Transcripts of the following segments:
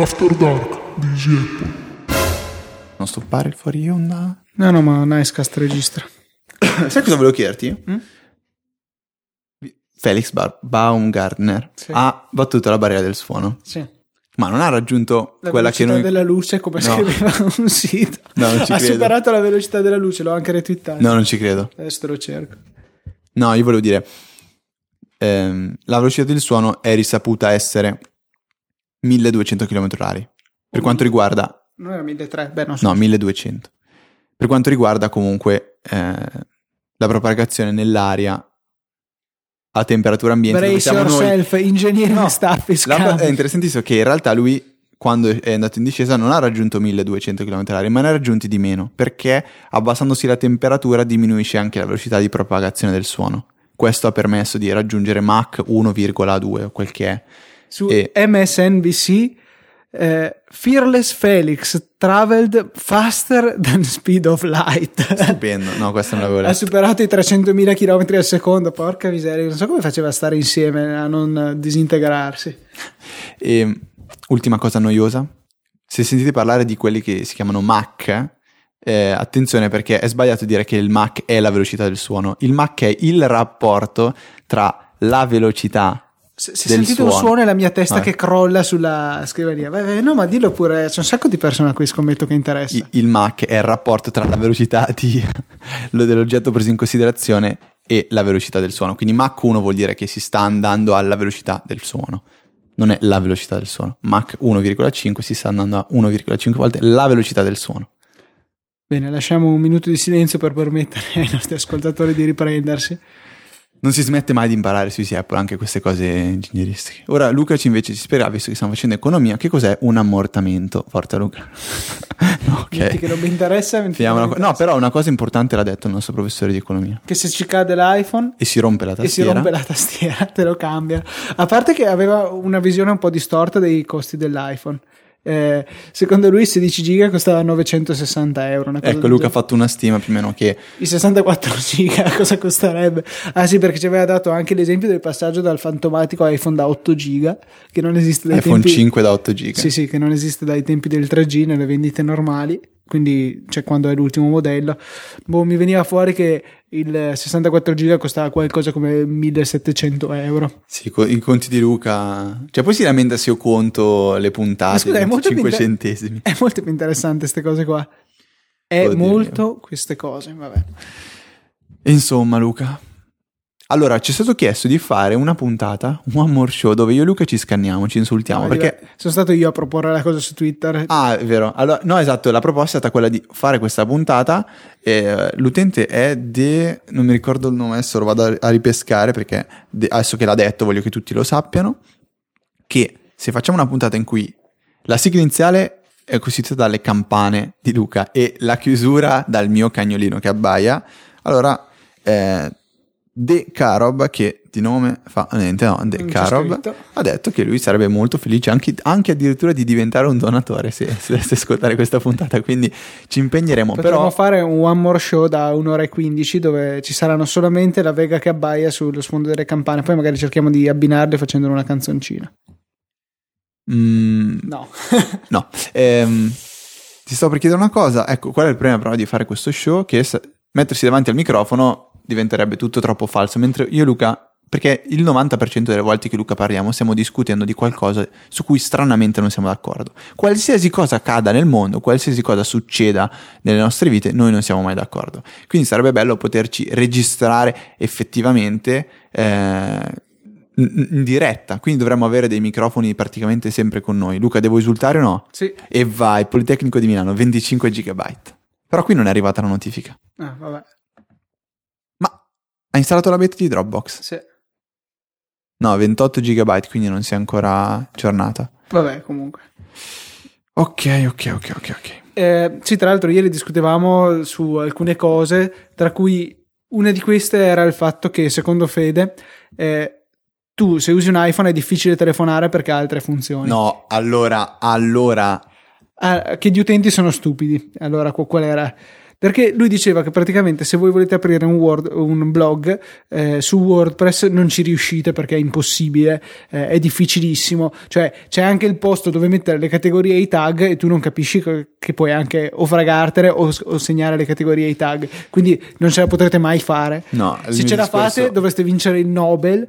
After Dark di Easy Apple. Non stoppare il fuori onda. No, no, ma Nicecast registra. Sai cosa volevo chiederti? Felix Bar- Baumgartner Sì. ha battuto la barriera del suono, Sì. ma non ha raggiunto La quella che velocità noi... della luce, come No. scriveva un sito. No, non ci ha credo. superato la velocità della luce, l'ho anche retweetato. No, non ci credo. Adesso te lo cerco. No, io volevo dire, ehm, la velocità del suono è risaputa essere 1200 km h Per quanto riguarda... Non era 1300, beh, so. No, 1200. Per quanto riguarda comunque eh, la propagazione nell'aria a temperatura ambiente Brace siamo noi. yourself, ingegneri No, di staff La- è interessantissimo che in realtà lui quando è andato in discesa non ha raggiunto 1200 km h ma ne ha raggiunti di meno perché abbassandosi la temperatura diminuisce anche la velocità di propagazione del suono. Questo ha permesso di raggiungere Mach 1,2 o quel che è. Su E- MSNBC eh, Fearless Felix traveled faster than speed of light. Stupendo, no, questo non l'avevo ha letto. superato i 300.000 km al secondo, porca miseria, non so come faceva a stare insieme, a non disintegrarsi. E ultima cosa noiosa, se sentite parlare di quelli che si chiamano Mach, eh, attenzione perché è sbagliato dire che il Mach è la velocità del suono. Il Mach è il rapporto tra la velocità Se, se sentite un suono. suono è la mia testa Vai. che crolla sulla scrivania. Vai, no, ma dillo pure, c'è un sacco di persone a cui scommetto che interessa. I- il Mach è il rapporto tra la velocità di- lo- dell'oggetto preso in considerazione e la velocità del suono. Quindi Mach 1 vuol dire che si sta andando alla velocità del suono. Non è la velocità del suono. Mach 1,5 si sta andando a 1,5 volte la velocità del suono. Bene, lasciamo un minuto di silenzio per permettere ai nostri ascoltatori di riprendersi. Non si smette mai di imparare sui Apple anche queste cose ingegneristiche. Ora Luca ci invece ci spiega, visto che stiamo facendo economia, che cos'è un ammortamento. Forza Luca. no, Metti ok. che non mi interessa, metti che Finiamo non no, però una cosa importante l'ha detto il nostro professore di economia. Che se ci cade l'iPhone E si rompe la e si tastiera. rompe la tastiera, te lo cambia. A parte che aveva una visione un po' distorta dei costi dell'iPhone. Eh, secondo lui 16 giga costava 960 euro. Ecco, Luca ha fatto una stima più o meno che I 64 giga cosa costerebbe? Ah sì, perché ci aveva dato anche l'esempio del passaggio dal fantomatico iPhone da 8 giga, che non esiste dai iPhone tempi... 5 da 8 giga. Sì, sì, che non esiste dai tempi del 3G nelle vendite normali, quindi cioè quando è l'ultimo modello. Boh, mi veniva fuori che il 64 giga costava qualcosa come 1700 euro. Sì, co- i conti di Luca. Cioè, poi si lamenta se io conto le puntate scusa, è molto 5 più inter- centesimi. È molto più interessante queste cose qua. È Oddio. molto queste cose, vabbè. Insomma, Luca. Allora, ci è stato chiesto di fare una puntata, un one more show, dove io e Luca ci scanniamo, ci insultiamo. No, perché. sono stato io a proporre la cosa su Twitter. Ah, è vero. Allora, no, esatto, la proposta è stata quella di fare questa puntata. eh, l'utente è De. Non mi ricordo il nome, adesso lo vado a, a ripescare perché de- adesso che l'ha detto voglio che tutti lo sappiano. Che se facciamo una puntata in cui la sigla iniziale è costituita dalle campane di Luca e la chiusura dal mio cagnolino che abbaia, allora eh, De Carob, che di nome fa niente, no, De Non Carob, ha detto che lui sarebbe molto felice anche, anche addirittura di diventare un donatore se, se dovesse ascoltare questa puntata, quindi ci impegneremo. Potremmo Però fare un one more show da un'ora e 15 dove ci saranno solamente la Vega che abbaia sullo sfondo delle campane. Poi magari cerchiamo di abbinarle facendo una canzoncina. mm, No. no, Ehm, ti sto per chiedere una cosa, ecco, qual è il problema però di fare questo show? Che mettersi davanti al microfono diventerebbe tutto troppo falso, mentre io e Luca, perché il 90% delle volte che Luca parliamo stiamo discutendo di qualcosa su cui stranamente non siamo d'accordo. Qualsiasi cosa accada nel mondo, qualsiasi cosa succeda nelle nostre vite, noi non siamo mai d'accordo. Quindi sarebbe bello poterci registrare effettivamente eh, in diretta, quindi dovremmo avere dei microfoni praticamente sempre con noi. Luca, devo esultare o no? Sì. E vai, Politecnico di Milano, 25 GB. Però qui non è arrivata la notifica. Ah, vabbè. Ha installato la beta di Dropbox? Sì. No, 28 GB, quindi non si è ancora aggiornata. Vabbè, comunque. Ok, ok, ok, ok, ok. Eh, sì, tra l'altro ieri discutevamo su alcune cose, tra cui una di queste era il fatto che secondo Fede eh, tu se usi un iPhone è difficile telefonare perché ha altre funzioni. No, allora, allora, Ah, che gli utenti sono stupidi. Allora, qu- qual era? Perché lui diceva che praticamente se voi volete aprire un, Word, un blog eh, su WordPress non ci riuscite perché è impossibile, eh, è difficilissimo. Cioè c'è anche il posto dove mettere le categorie e i tag e tu non capisci che puoi anche o fragartene o, o segnare le categorie e i tag. Quindi non ce la potrete mai fare. No, se ce la fate dovreste vincere il Nobel.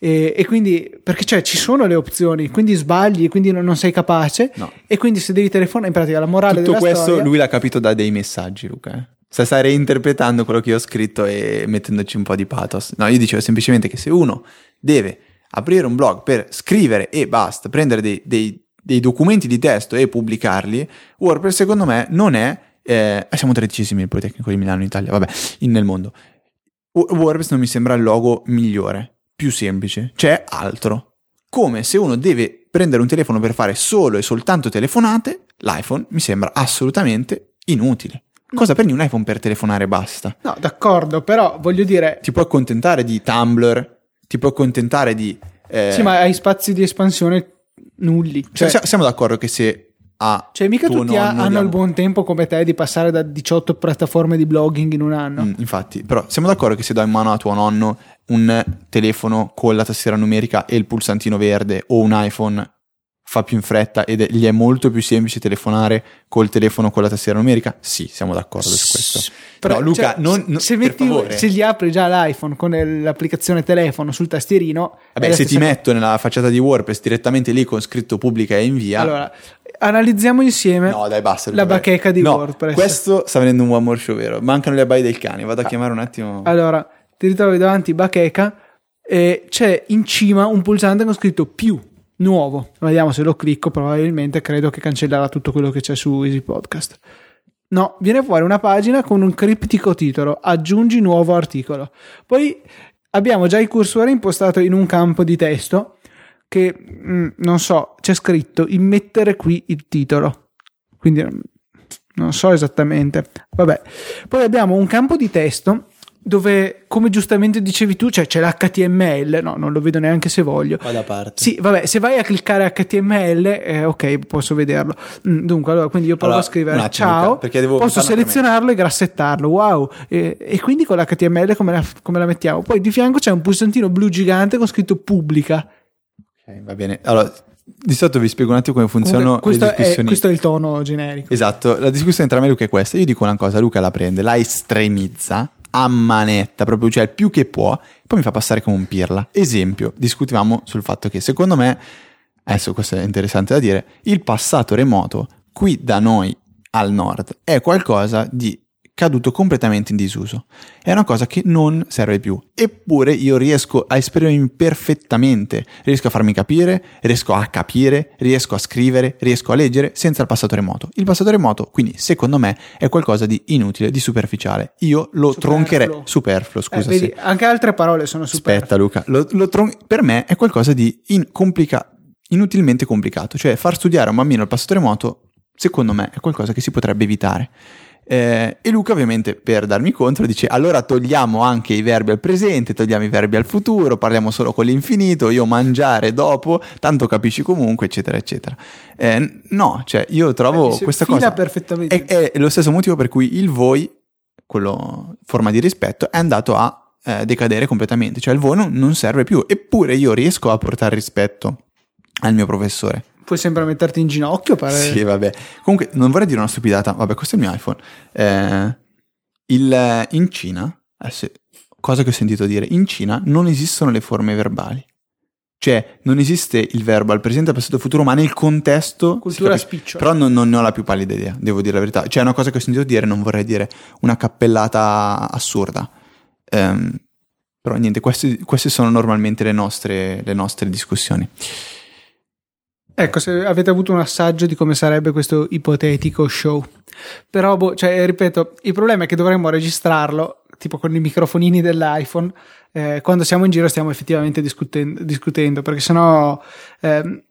E, e quindi perché cioè, ci sono le opzioni, quindi sbagli, quindi non, non sei capace. No. E quindi se devi telefonare, in pratica la morale Tutto questo storia. lui l'ha capito da dei messaggi, Luca. eh. Sta, sta reinterpretando quello che io ho scritto e mettendoci un po' di pathos. No, io dicevo semplicemente che se uno deve aprire un blog per scrivere e basta, prendere dei, dei- dei documenti di testo e pubblicarli, WordPress secondo me non è... eh, siamo tredicesimi il Politecnico di Milano in Italia, vabbè, in- nel mondo. WordPress non mi sembra il logo migliore, più semplice, c'è altro. Come se uno deve prendere un telefono per fare solo e soltanto telefonate, l'iPhone mi sembra assolutamente inutile. Cosa prendi un iPhone per telefonare e basta? No, d'accordo, però voglio dire, Ti puoi accontentare di Tumblr, ti puoi accontentare di... eh, sì, ma hai spazi di espansione nulli. cioè, Cioè, si- siamo d'accordo che se ha... cioè, mica tutti hanno il buon tempo come te di passare da 18 piattaforme di blogging in un anno. Mm, infatti, però siamo d'accordo che se dai in mano a tuo nonno un telefono con la tastiera numerica e il pulsantino verde o un iPhone fa più in fretta ed è- gli è molto più semplice telefonare col telefono con la tastiera numerica? Sì, siamo d'accordo su questo. Però Luca, cioè, non, se- non- se, metti- se gli apri già l'iPhone con l'applicazione telefono sul tastierino, Vabbè, se ti metto nella facciata di WordPress direttamente lì con scritto pubblica e invia. Allora, analizziamo insieme no, dai, basta. la bacheca di No, WordPress. Questo sta venendo un one more show, vero? Mancano le abbaie del cane. Vado a chiamare un attimo. Allora, ti ritrovi davanti bacheca e c'è in cima un pulsante con scritto più nuovo. Vediamo se lo clicco, probabilmente credo che cancellerà tutto quello che c'è su Easy Podcast. No, viene fuori una pagina con un criptico titolo, aggiungi nuovo articolo. Poi abbiamo già il cursore impostato in un campo di testo che mm, non so, c'è scritto immettere qui il titolo. Quindi mm, non so esattamente. Vabbè. Poi abbiamo un campo di testo dove, come giustamente dicevi tu, cioè c'è l'HTML, no, non lo vedo neanche se voglio. Qua da parte. Sì, vabbè, se vai a cliccare HTML, eh, ok, posso vederlo. Mm, dunque, allora, quindi io provo Allora, a scrivere attimo, ciao, perché devo posso selezionarlo e grassettarlo, wow. E, e quindi con l'HTML come la, come la mettiamo? Poi di fianco c'è un pulsantino blu gigante con scritto pubblica. Ok, va bene. Allora, di solito vi spiego un attimo come funzionano Comunque, le è, discussioni. questo è il tono generico. Esatto, la discussione tra me e Luca è questa. Io dico una cosa, Luca la prende, la estremizza a manetta, proprio cioè il più che può, poi mi fa passare come un pirla. Esempio, discutivamo sul fatto che secondo me, adesso questo è interessante da dire, il passato remoto qui da noi al nord è qualcosa di caduto completamente in disuso. È una cosa che non serve più. Eppure io riesco a esprimermi perfettamente, riesco a farmi capire, riesco a capire, riesco a scrivere, riesco a leggere senza il passato remoto. Il passato remoto, quindi, secondo me, è qualcosa di inutile, di superficiale. Io lo Superfluo. troncherei. Superfluo, Eh, scusa. vedi, sì. anche altre parole sono super. Aspetta, Luca. Lo- lo tron- per me è qualcosa di in- complica- inutilmente complicato. Cioè, far studiare a un bambino il passato remoto, secondo me, è qualcosa che si potrebbe evitare. Eh, e Luca, ovviamente, per darmi contro, dice: Allora togliamo anche i verbi al presente, togliamo i verbi al futuro, parliamo solo con l'infinito. Io mangiare dopo, tanto capisci comunque, eccetera, eccetera. Eh, no, cioè, io trovo Eh, questa cosa. perfettamente. È, è lo stesso motivo per cui il voi, quello forma di rispetto, è andato a eh, decadere completamente. Cioè il voi non, non serve più. Eppure io riesco a portare rispetto al mio professore. Puoi sempre metterti in ginocchio. Per... Sì, vabbè. Comunque, non vorrei dire una stupidata. Vabbè, questo è il mio iPhone. Eh, il- in Cina, adesso, cosa che ho sentito dire, in Cina non esistono le forme verbali. Cioè, non esiste il verbo al presente, al passato e al futuro, ma nel contesto... Cultura spicciola. Però non, non ne ho la più pallida idea, devo dire la verità. Cioè, è una cosa che ho sentito dire, non vorrei dire una cappellata assurda. Ehm, però niente, queste, queste sono normalmente le nostre, le nostre discussioni. Ecco, se avete avuto un assaggio di come sarebbe questo ipotetico show. Però, boh, cioè, ripeto, il problema è che dovremmo registrarlo, tipo con i microfonini dell'iPhone, eh, quando siamo in giro stiamo effettivamente discutendo, discutendo perché sennò ehm,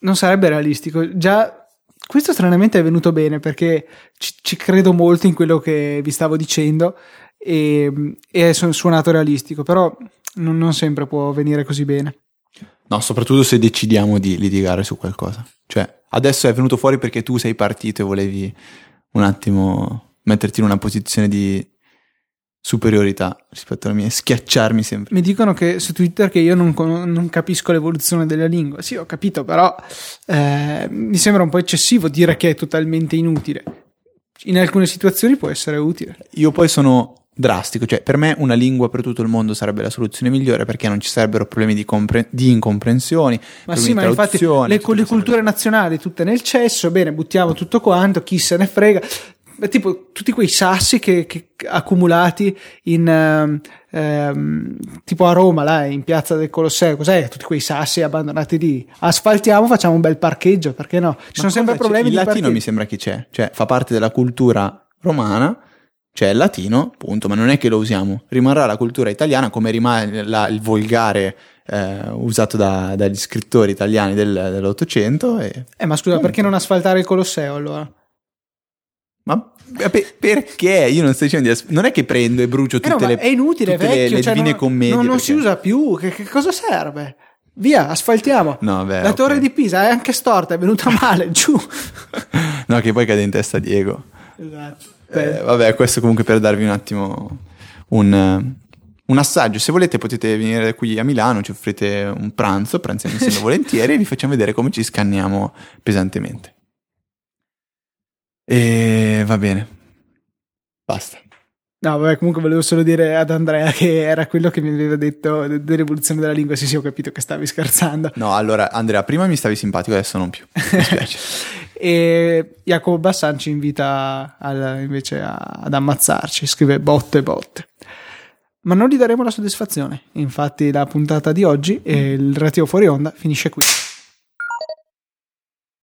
non sarebbe realistico. Già, questo stranamente è venuto bene perché ci, ci credo molto in quello che vi stavo dicendo e, e è su- suonato realistico, però non- non sempre può venire così bene. No, soprattutto se decidiamo di litigare su qualcosa. Cioè, adesso è venuto fuori perché tu sei partito e volevi un attimo metterti in una posizione di superiorità rispetto alla mia schiacciarmi sempre. Mi dicono che su Twitter che io non, non capisco l'evoluzione della lingua. Sì, ho capito, però eh, mi sembra un po' eccessivo dire che è totalmente inutile. In alcune situazioni può essere utile. Io poi sono drastico, cioè per me una lingua per tutto il mondo sarebbe la soluzione migliore perché non ci sarebbero problemi di, compre- di incomprensioni. Ma sì, ma infatti le, le culture nazionali tutte nel cesso, bene, buttiamo tutto quanto, chi se ne frega. Tipo tutti quei sassi che, che- accumulati in ehm, ehm, tipo a Roma, là in piazza del Colosseo, cos'è? Tutti quei sassi abbandonati lì. Asfaltiamo, facciamo un bel parcheggio, perché no? Ci sono Ma sempre cosa c'è? problemi Il di latino parcheggio. mi sembra che c'è, cioè fa parte della cultura romana, c'è il latino, punto, ma non è che lo usiamo. Rimarrà la cultura italiana come rimane la- il volgare eh, usato da- dagli scrittori italiani del- dell'Ottocento. E... Eh, ma scusa, perché non asfaltare il Colosseo allora? Ma pe- perché? Io non sto dicendo di as- Non è che prendo e brucio Eh tutte no, ma le è inutile, tutte le- vecchio, le cioè divine non, commedie. non, non perché- si usa più, che, che cosa serve? Via, asfaltiamo. No, beh, La torre di Pisa è anche storta, è venuta male, giù. no, che poi cade in testa Diego. Esatto. Eh, vabbè, questo comunque per darvi un attimo un, eh, un assaggio. Se volete potete venire qui a Milano, ci offrite un pranzo, pranziamo insieme volentieri e vi facciamo vedere come ci scanniamo pesantemente. E va bene. Basta. No, vabbè, comunque volevo solo dire ad Andrea che era quello che mi aveva detto de- dell'evoluzione della lingua. Sì, sì, ho capito che stavi scherzando. No, allora Andrea, prima mi stavi simpatico, adesso non più. Mi dispiace. E Jacopo Bassan ci invita al- invece a- ad ammazzarci, scrive botte botte. Ma non gli daremo la soddisfazione. Infatti, la puntata di oggi e il relativo fuori onda finisce qui.